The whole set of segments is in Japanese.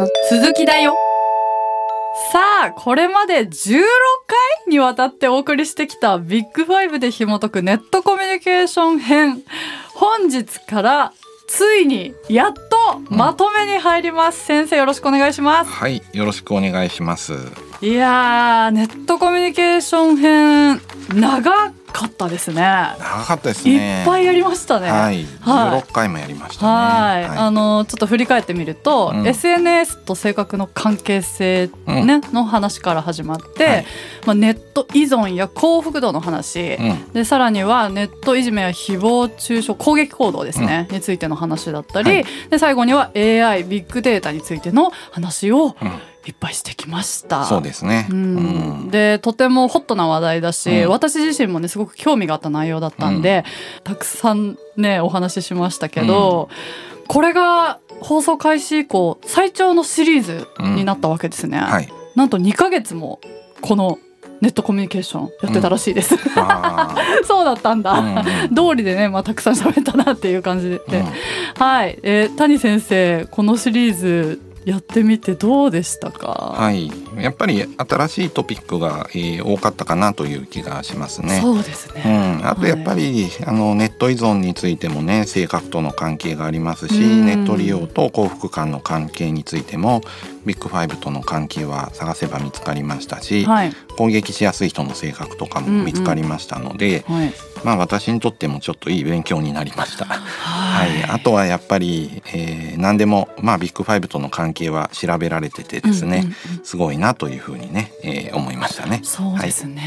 の鈴木だよ。さあこれまで16回にわたってお送りしてきたビッグファイブで紐解くネットコミュニケーション編。本日からついにやっとまとめに入ります、先生よろしくお願いします。はい、よろしくお願いします。いやーネットコミュニケーション編長かったですね。長かったですいね。っぱいやりましたね。はい、はい。16回もやりましたはい、ね。あのちょっと振り返ってみると、うん。SNS と性格の関係性、ねの話から始まって、はい。まあ、ネット依存や幸福度の話、うん、でさらにはネットいじめや誹謗中傷攻撃行動ですね、についての話だったり、はい。で最後には AI ビッグデータについての話をうん、いっぱいしてきました。そうですね。ううん。ん、でとてもホットな話題だし、うん。私自身もねすごく興味があった内容だったんで、たくさんねお話ししましたけど、これが放送開始以降最長のシリーズになったわけですね、はい。なんと2ヶ月もこのネットコミュニケーションやってたらしいです、あ そうだったんだ、ーうん。通りでね、まあ、たくさん喋ったなっていう感じで、うん。はい、えー谷先生このシリーズやってみてどうでしたか、はい、やっぱり新しいトピックが、えー多かったかなという気がしますね。そうですうね、ん、あとやっぱり、あのネット依存についてもね性格との関係がありますし、うん。ネット利用と幸福感の関係についてもビッグファイブとの関係は探せば見つかりましたし、はい。攻撃しやすい人の性格とかも見つかりましたので、はい。まあ私にとってもちょっといい勉強になりました。ははい、あとはやっぱり、えー何でもまあビッグファイブとの関係は調べられててですね、うんうんうん。すごいなというふうにね、えー思いましたね。そうですね、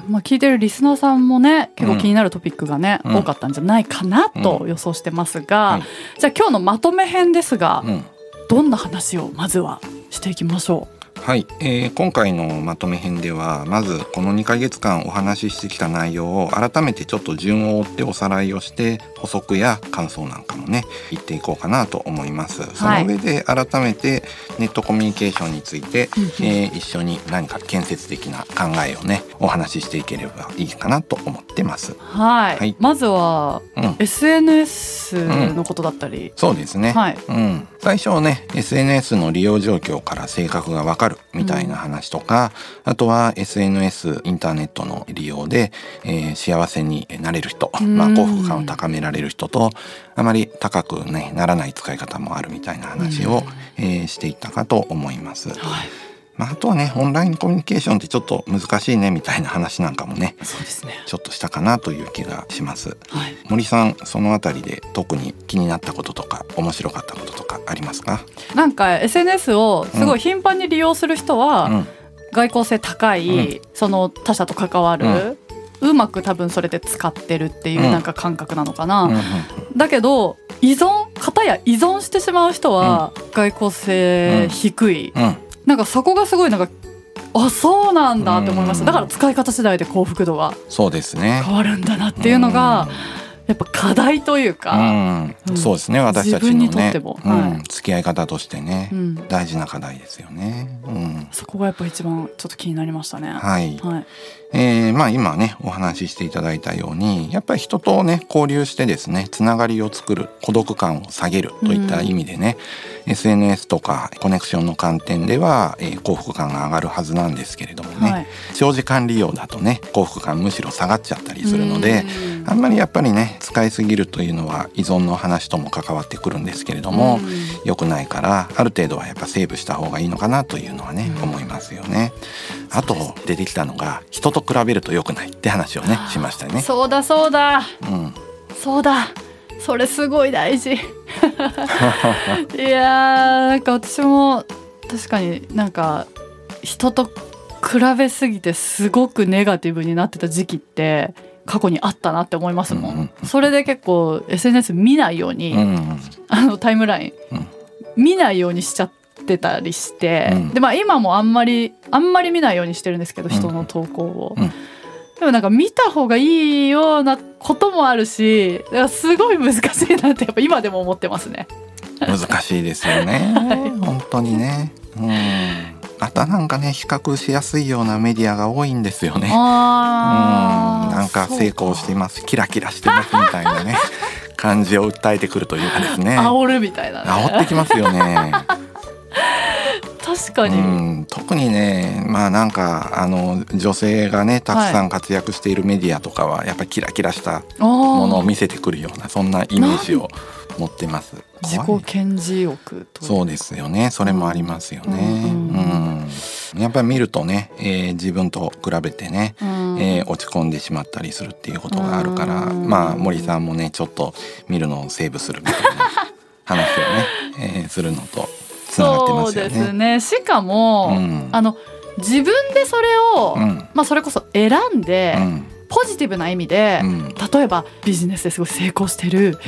はい。まあ聞いてるリスナーさんもね結構気になるトピックがね、うん。多かったんじゃないかなと予想してますが、はいじゃあ今日のまとめ編ですが、うんどんな話をまずはしていきましょはい、えー今回のまとめ編ではまずこの2ヶ月間お話ししてきた内容を改めてちょっと順を追っておさらいをして補足や感想なんかもね言っていこうかなと思います。その上で改めてネットコミュニケーションについて、えー一緒に何か建設的な考えをねお話ししていければいいかなと思ってます。うはい、はい。まずはうん、SNS のことだったり、そうですね。はい。うん、最初はね SNS の利用状況から性格がわかるみたいな話とか、あとは SNS インターネットの利用で、えー幸せになれる人、うん。まあ、幸福感を高められる人とあまり高く、ね、ならない使い方もあるみたいな話を、えーしていったかと思います。はいまあ、あとはねオンラインコミュニケーションってちょっと難しいねみたいな話なんかもねそうですね。ちょっとしたかなという気がします。はい。森さんそのあたりで特に気になったこととか面白かったこととかありますか、なんか SNS をすごい頻繁に利用する人は、うん。外交性高い、その他者と関わる、うまく多分それで使ってるっていううん。なんか感覚なのかな、うんうんだけど依存方や依存してしまう人は外交性低い、うんなんかそこがすごいなんかあそうなんだって思いました、うん。だから使い方次第で幸福度がそうですね。変わるんだなっていうのが、やっぱ課題といううか、ん、うん。そうですね。私たち自分のねにとっても、うん。はい。付き合い方としてね、うん。大事な課題ですよね。うん、そこがやっぱ一番ちょっと気になりましたね。はい、はい、えーまあ今ねお話ししていただいたようにやっぱり人とね交流してですねつながりを作る孤独感を下げるといった意味でね、SNS とかコネクションの観点では、えー幸福感が上がるはずなんですけれどもね、はい。長時間利用だとね幸福感むしろ下がっちゃったりするので、うん。あんまりやっぱりね使いすぎるというのは依存の話とも関わってくるんですけれども、うん。良くないからある程度はやっぱセーブした方がいいのかなというのはね、うん。思いますよね。あと出てきたのが人と比べると良くないって話をねしましたよね。そうだそうだ。うん、そうだそれすごい大事。いやーなんか私も確かになんか人と比べすぎてすごくネガティブになってた時期って過去にあったなって思いますもん、うんうんそれで結構 SNS 見ないように、うんあのタイムライン、うん。見ないようにしちゃってたりして、うん。でまあ今もあんまりあんまり見ないようにしてるんですけど人の投稿を、うんでもなんか見た方がいいようなこともあるしすごい難しいなってやっぱ今でも思ってますね。難しいですよね、本当にね。うんまたなんかね比較しやすいようなメディアが多いんですよね。うんなんか成功してますキラキラしてますみたいなね 感じを訴えてくるというかですね煽るみたいな、ね、煽ってきますよね。確かに、うん、特にねまあなんかあの女性がねたくさん活躍しているメディアとかは、やっぱりキラキラしたものを見せてくるようなそんなイメージを持ってます。自己顕示欲とそうですよね。それもありますよね。うんうんやっぱり見るとね、えー自分と比べてね、うん。えー落ち込んでしまったりするっていうことがあるから、うんまあ森さんもねちょっと見るのをセーブするみたいな話をね、えーするのとつながってまそうすよね。ですね。しかも、うん。あの自分でそれを、うん。まあそれこそ選んで、うん。ポジティブな意味で、うん。例えばビジネスですごい成功してる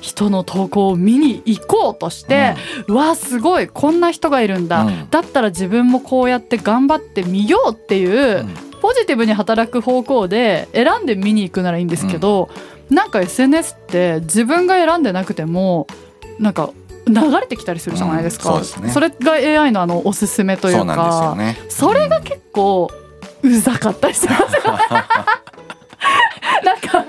人の投稿を見に行こうとして、うわすごいこんな人がいるんだ、うん。だったら自分もこうやって頑張ってみようっていう、うん。ポジティブに働く方向で選んで見に行くならいいんですけど、なんか SNS って自分が選んでなくてもなんか流れてきたりするじゃないですか、うんそすね。れが AI のあのおすすめというか。ね。それが結構うざかったりします なんか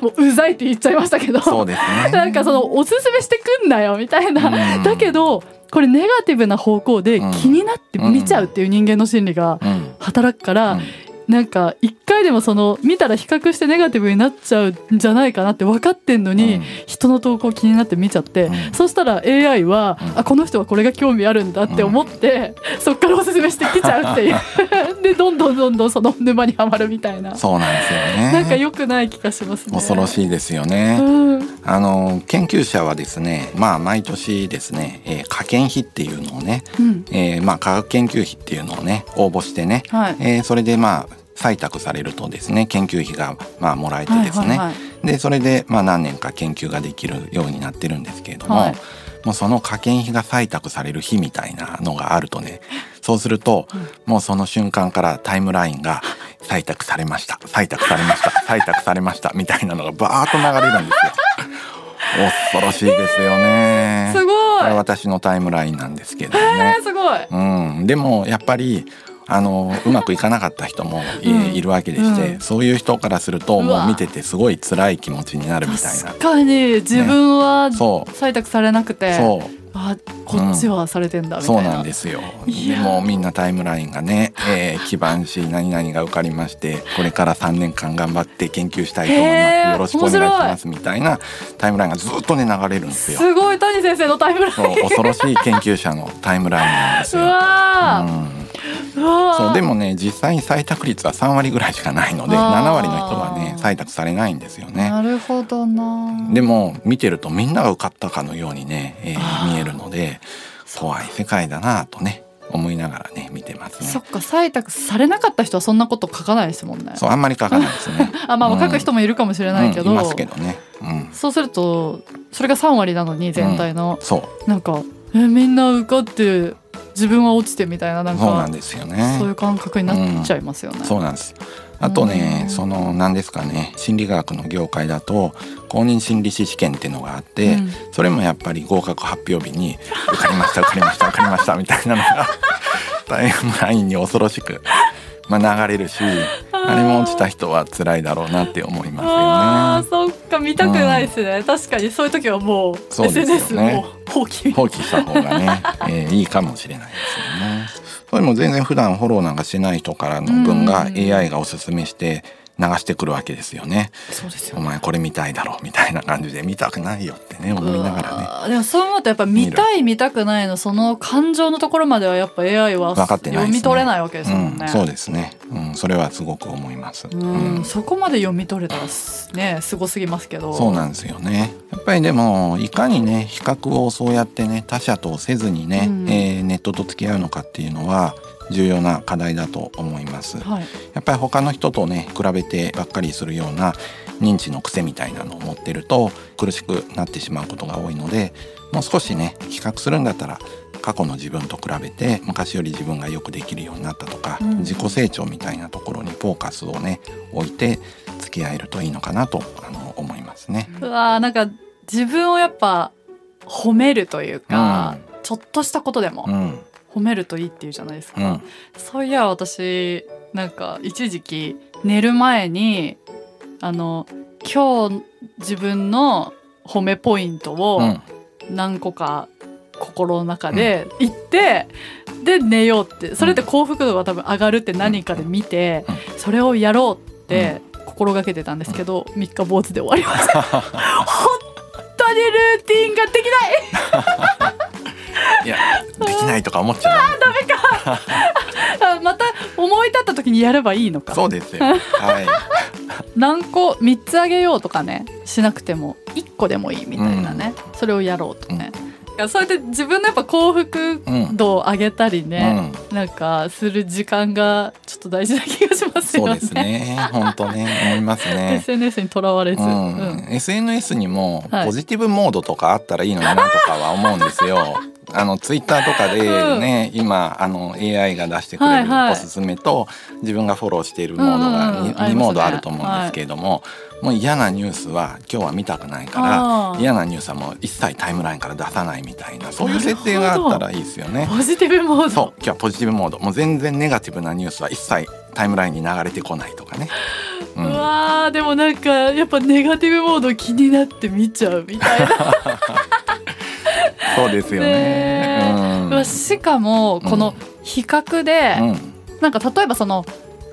もううざいって言っちゃいましたけど。そうですね。なんかそのおすすめしてくんなよみたいな、うん。だけどこれネガティブな方向でうん気になって見ちゃうっていう人間の心理がうん。働くから、うんなんか一回でもその見たら比較してネガティブになっちゃうんじゃないかなって分かってんのに、うん。人の投稿気になって見ちゃって、うん。そしたら AI は、うん。あこの人はこれが興味あるんだって思って、そっからおすすめしてきちゃうっていう。でどんどんどんどんその沼にはまるみたいな、そうなんですよね。なんか良くない気がしますね。恐ろしいですよね。うん。あの研究者はですね、まあ毎年ですね、えー、科研費っていうのをね、うん。えーまあ科学研究費っていうのをね応募してね、はい。えーそれでまあ採択されるとですね研究費がまあもらえてですね、でそれでまあ何年か研究ができるようになってるんですけれども、はい。もうその科研費が採択される日みたいなのがあるとねそうすると、もうその瞬間からタイムラインが採択されました。採択されました。採択されました。みたいなのがバーッと流れるんですよ。恐ろしいですよね。すごい。これ私のタイムラインなんですけどえね。ー、。すごい。うん、でもやっぱりあのうまくいかなかった人もい,、うん。いるわけでして、うん。そういう人からするともう見ててすごい辛い気持ちになるみたいな。確かに自分はそう。採択されなくてそう。あこっちはされてんだみたそういな、なんですよ。でもみんなタイムラインがね、えー基盤し何々が受かりましてこれから3年間頑張って研究したいと思います。よろしくお願いしますみたいなタイムラインがずっとね流れるんですよ。すごい谷先生のタイムライン。恐ろしい研究者のタイムラインなんですうよ。うんうわーそう。でもね実際に採択率は3割ぐらいしかないのであー。7割の人はね採択されないんですよね。なるほどな。でも見てるとみんなが受かったかのようにね、えー見えるので怖い世界だなとね思いながらね見てますね。そっ。か採択されなかった人はそんなこと書かないですもんね。そうあんまり書かないですね。あまあうん。書く人もいるかもしれないけど、うんいますけどね。うん、そうするとそれが3割なのに全体の、そう。なんかえみんな受かって自分は落ちてみたいななんかそうなんですよね。そういう感覚になっちゃいますよね。そうなんです。あとね、うんその何ですかね心理学の業界だと公認心理師試験っていうのがあって、うんそれもやっぱり合格発表日に「受かりました受かりました受かりました」みたいなのがタイムラインに恐ろしく、まあ、流れるしあれも落ちた人は辛いだろうなって思いますあよね。ーそっか見たくないですね、確かにそういう時はもうそうですよね。SNS もう放棄。放棄した方がね、えーいいかもしれないですよね。それも全然普段フォローなんかしてない人からの分がうん。AI がおすすめして流してくるわけですよね。そうですよお前これ見たいだろみたいな感じで見たくないよってね思いながらね。でもそう思うとやっぱ見たい見たくないのその感情のところまではやっぱ AI は分かってないね。読み取れないわけですもんね、うん、そうですね、うん、それはすごく思います、ううんん。そこまで読み取れたらすねすごすぎますけど。そうなんですよね。やっぱりでもいかにね比較をそうやってね他者とせずにね、うん。えーネットと付き合うのかっていうのは重要な課題だと思います。はい。やっぱり他の人とね比べてばっかりするような認知の癖みたいなのを持ってると苦しくなってしまうことが多いのでもう少しね比較するんだったら過去の自分と比べて昔より自分がよくできるようになったとか、うん。自己成長みたいなところにフォーカスをね置いて付き合えるといいのかなとあの思いますね。うわーなんか自分をやっぱ褒めるというか、ちょっとしたことでもうん、褒めるといいっていうじゃないですか、うん、そういや私なんか一時期寝る前にあの今日自分の褒めポイントをうん、何個か心の中で言って、で寝ようって。それって幸福度が多分上がるって何かで見て、それをやろうって心がけてたんですけど、三日坊主で終わりました。本当にルーティンができないきないとか思っちゃダメ あまた思い立った時にやればいいのか。そうですよ。はい。何個3つあげようとかねしなくても1個でもいいみたいなね、それをやろうとね、いやそうやって自分のやっぱ幸福うん度を上げたりね、なんかする時間がちょっと大事な気がしますよね。そうですね。本当ね。思いますね。SNS にとらわれず、ううん。ん、SNS にもはい。ポジティブモードとかあったらいいのになとかは思うんですよ。あのツイッターとかでね、今あの AI が出してくれるはいはい。おすすめと、自分がフォローしているモードうんうんがうん。2,、ありますね。モードあると思うんですけれども、もう嫌なニュースは今日は見たくないかあらー。嫌なニュースはもう一切タイムラインから出さないみたいなそういう設定があったらいいですよね。ポジティブモード。そう今日はポジティブモード。もう全然ネガティブなニュースは一切タイムラインに流れてこないとかね。ううんわーでもなんかやっぱネガティブモード気になって見ちゃうみたいな そうですよね。ねうん。しかもこの比較で、うん。なんか例えばその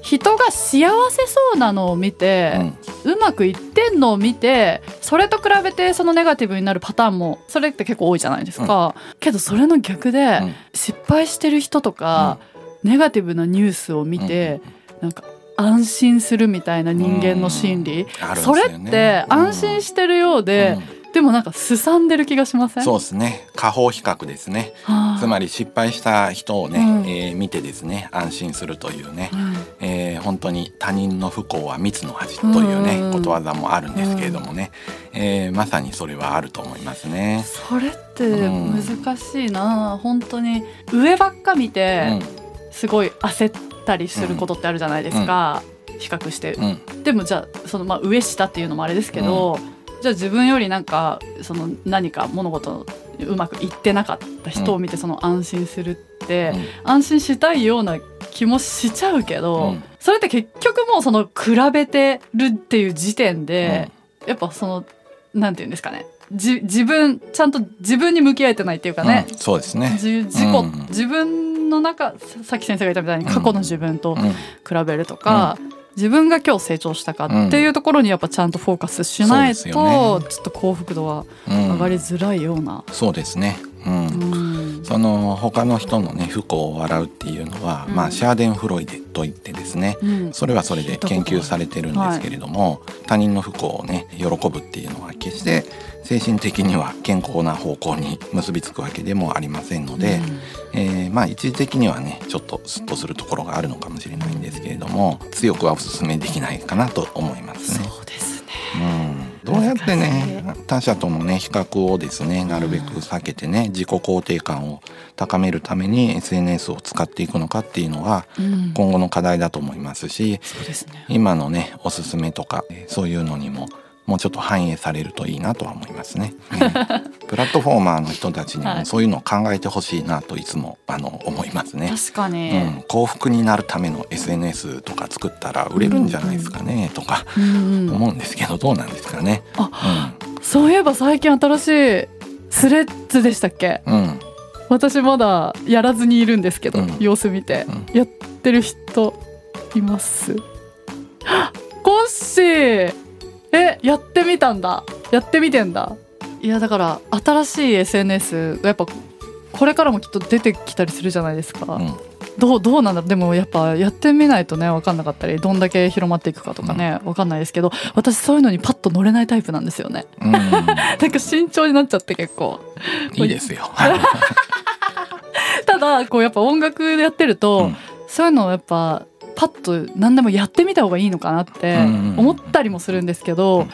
人が幸せそうなのを見て、うまくいってんのを見てそれと比べてそのネガティブになるパターンもそれって結構多いじゃないですか、けどそれの逆で、うん。失敗してる人とか、ネガティブなニュースを見て、なんか安心するみたいな人間の心理、あるんですそれって安心してるようで、でもなんかすさんでる気がしません？そうですね。下方比較ですね。はあ。つまり失敗した人をね、うん。えー見てですね安心するというね、うんえー本当に他人の不幸は蜜の味というね、うん。ことわざもあるんですけれどもね、えーまさにそれはあると思いますね。それって難しいな、本当に上ばっか見て、すごい焦ったりすることってあるじゃないですか、比較して。うんうんでもじゃあそのまあ上下っていうのもあれですけど、じゃあ自分よりなんかその何か物事うまくいってなかった人を見てその安心するって、安心したいような気もしちゃうけど、うん。それって結局もうその比べてるっていう時点で、やっぱそのなんていうんですかね。じ自分ちゃんと自分に向き合えてないっていうかね、うん。そうですね。じ自己、うん。自分の中ささっき先生が言ったみたいにうん過去の自分とうん。比べるとか、自分が今日成長したかっていうところにやっぱちゃんとフォーカスしないとうと、ですちょっと幸福度は上がりづらいような。そうですね。うん。その他の人のね不幸を笑うっていうのは、うん。まあシャーデンフロイデといってですね、うん。それはそれで研究されてるんですけれども、他人の不幸をね喜ぶっていうのは決して精神的には健康な方向に結びつくわけでもありませんので、えーまあ一時的にはねちょっとスッとするところがあるのかもしれないんですけれども強くはお勧めできないかなと思いますね。そうですね。うん、どうやってね 他者とのね比較をですねなるべく避けてね自己肯定感を高めるために SNS を使っていくのかっていうのはうん今後の課題だと思いますしそうですね。今のねおすすめとかそういうのにももうちょっと反映されるといいなとは思いますね。うん。プラットフォーマーの人たちにはい。もそういうのを考えてほしいなといつもあの思いますね。確かに。うん、幸福になるための SNS とか作ったら売れるんじゃないですかね、とか思うんですけどどうなんですかね。そういえば最近新しいスレッズでしたっけ？うん、うん、私まだやらずにいるんですけど、うん。様子見て、うやってる人います？あコッシーえやってみたんだ。やってみてんだ。いやだから新しい SNS がやっぱこれからもきっと出てきたりするじゃないですか、うん。どうどうなんだでもやっぱやってみないとね分かんなかったりどんだけ広まっていくかとかね、分かんないですけど私そういうのにパッと乗れないタイプなんですよね。うん、なんか慎重になっちゃって結構。いいですよ。ただこうやっぱ音楽でやってると、うん。そういうのをやっぱパッと何でもやってみた方がいいのかなってうん思ったりもするんですけど、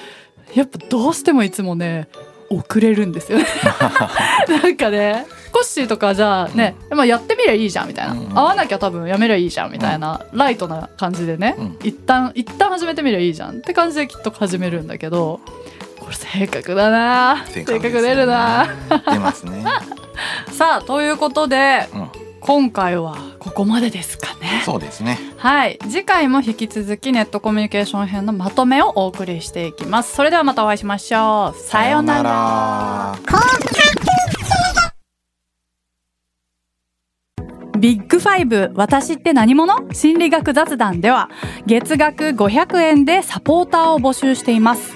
やっぱどうしてもいつもね遅れるんですよね。なんかねコッシーとかじゃあね、まあ、やってみりゃいいじゃんみたいな、うん合わなきゃ多分やめりゃいいじゃんみたいな、ライトな感じでね、うん。一旦一旦始めてみりゃいいじゃんって感じできっと始めるんだけどこれ性格だな性格出るな出ますね。さあということでうん、今回はここまでですかね。そうですね。はい。次回も引き続きネットコミュニケーション編のまとめをお送りしていきます。それではまたお会いしましょう。さようなら。ビッグファイブ私って何者？心理学雑談では月額500円でサポーターを募集しています。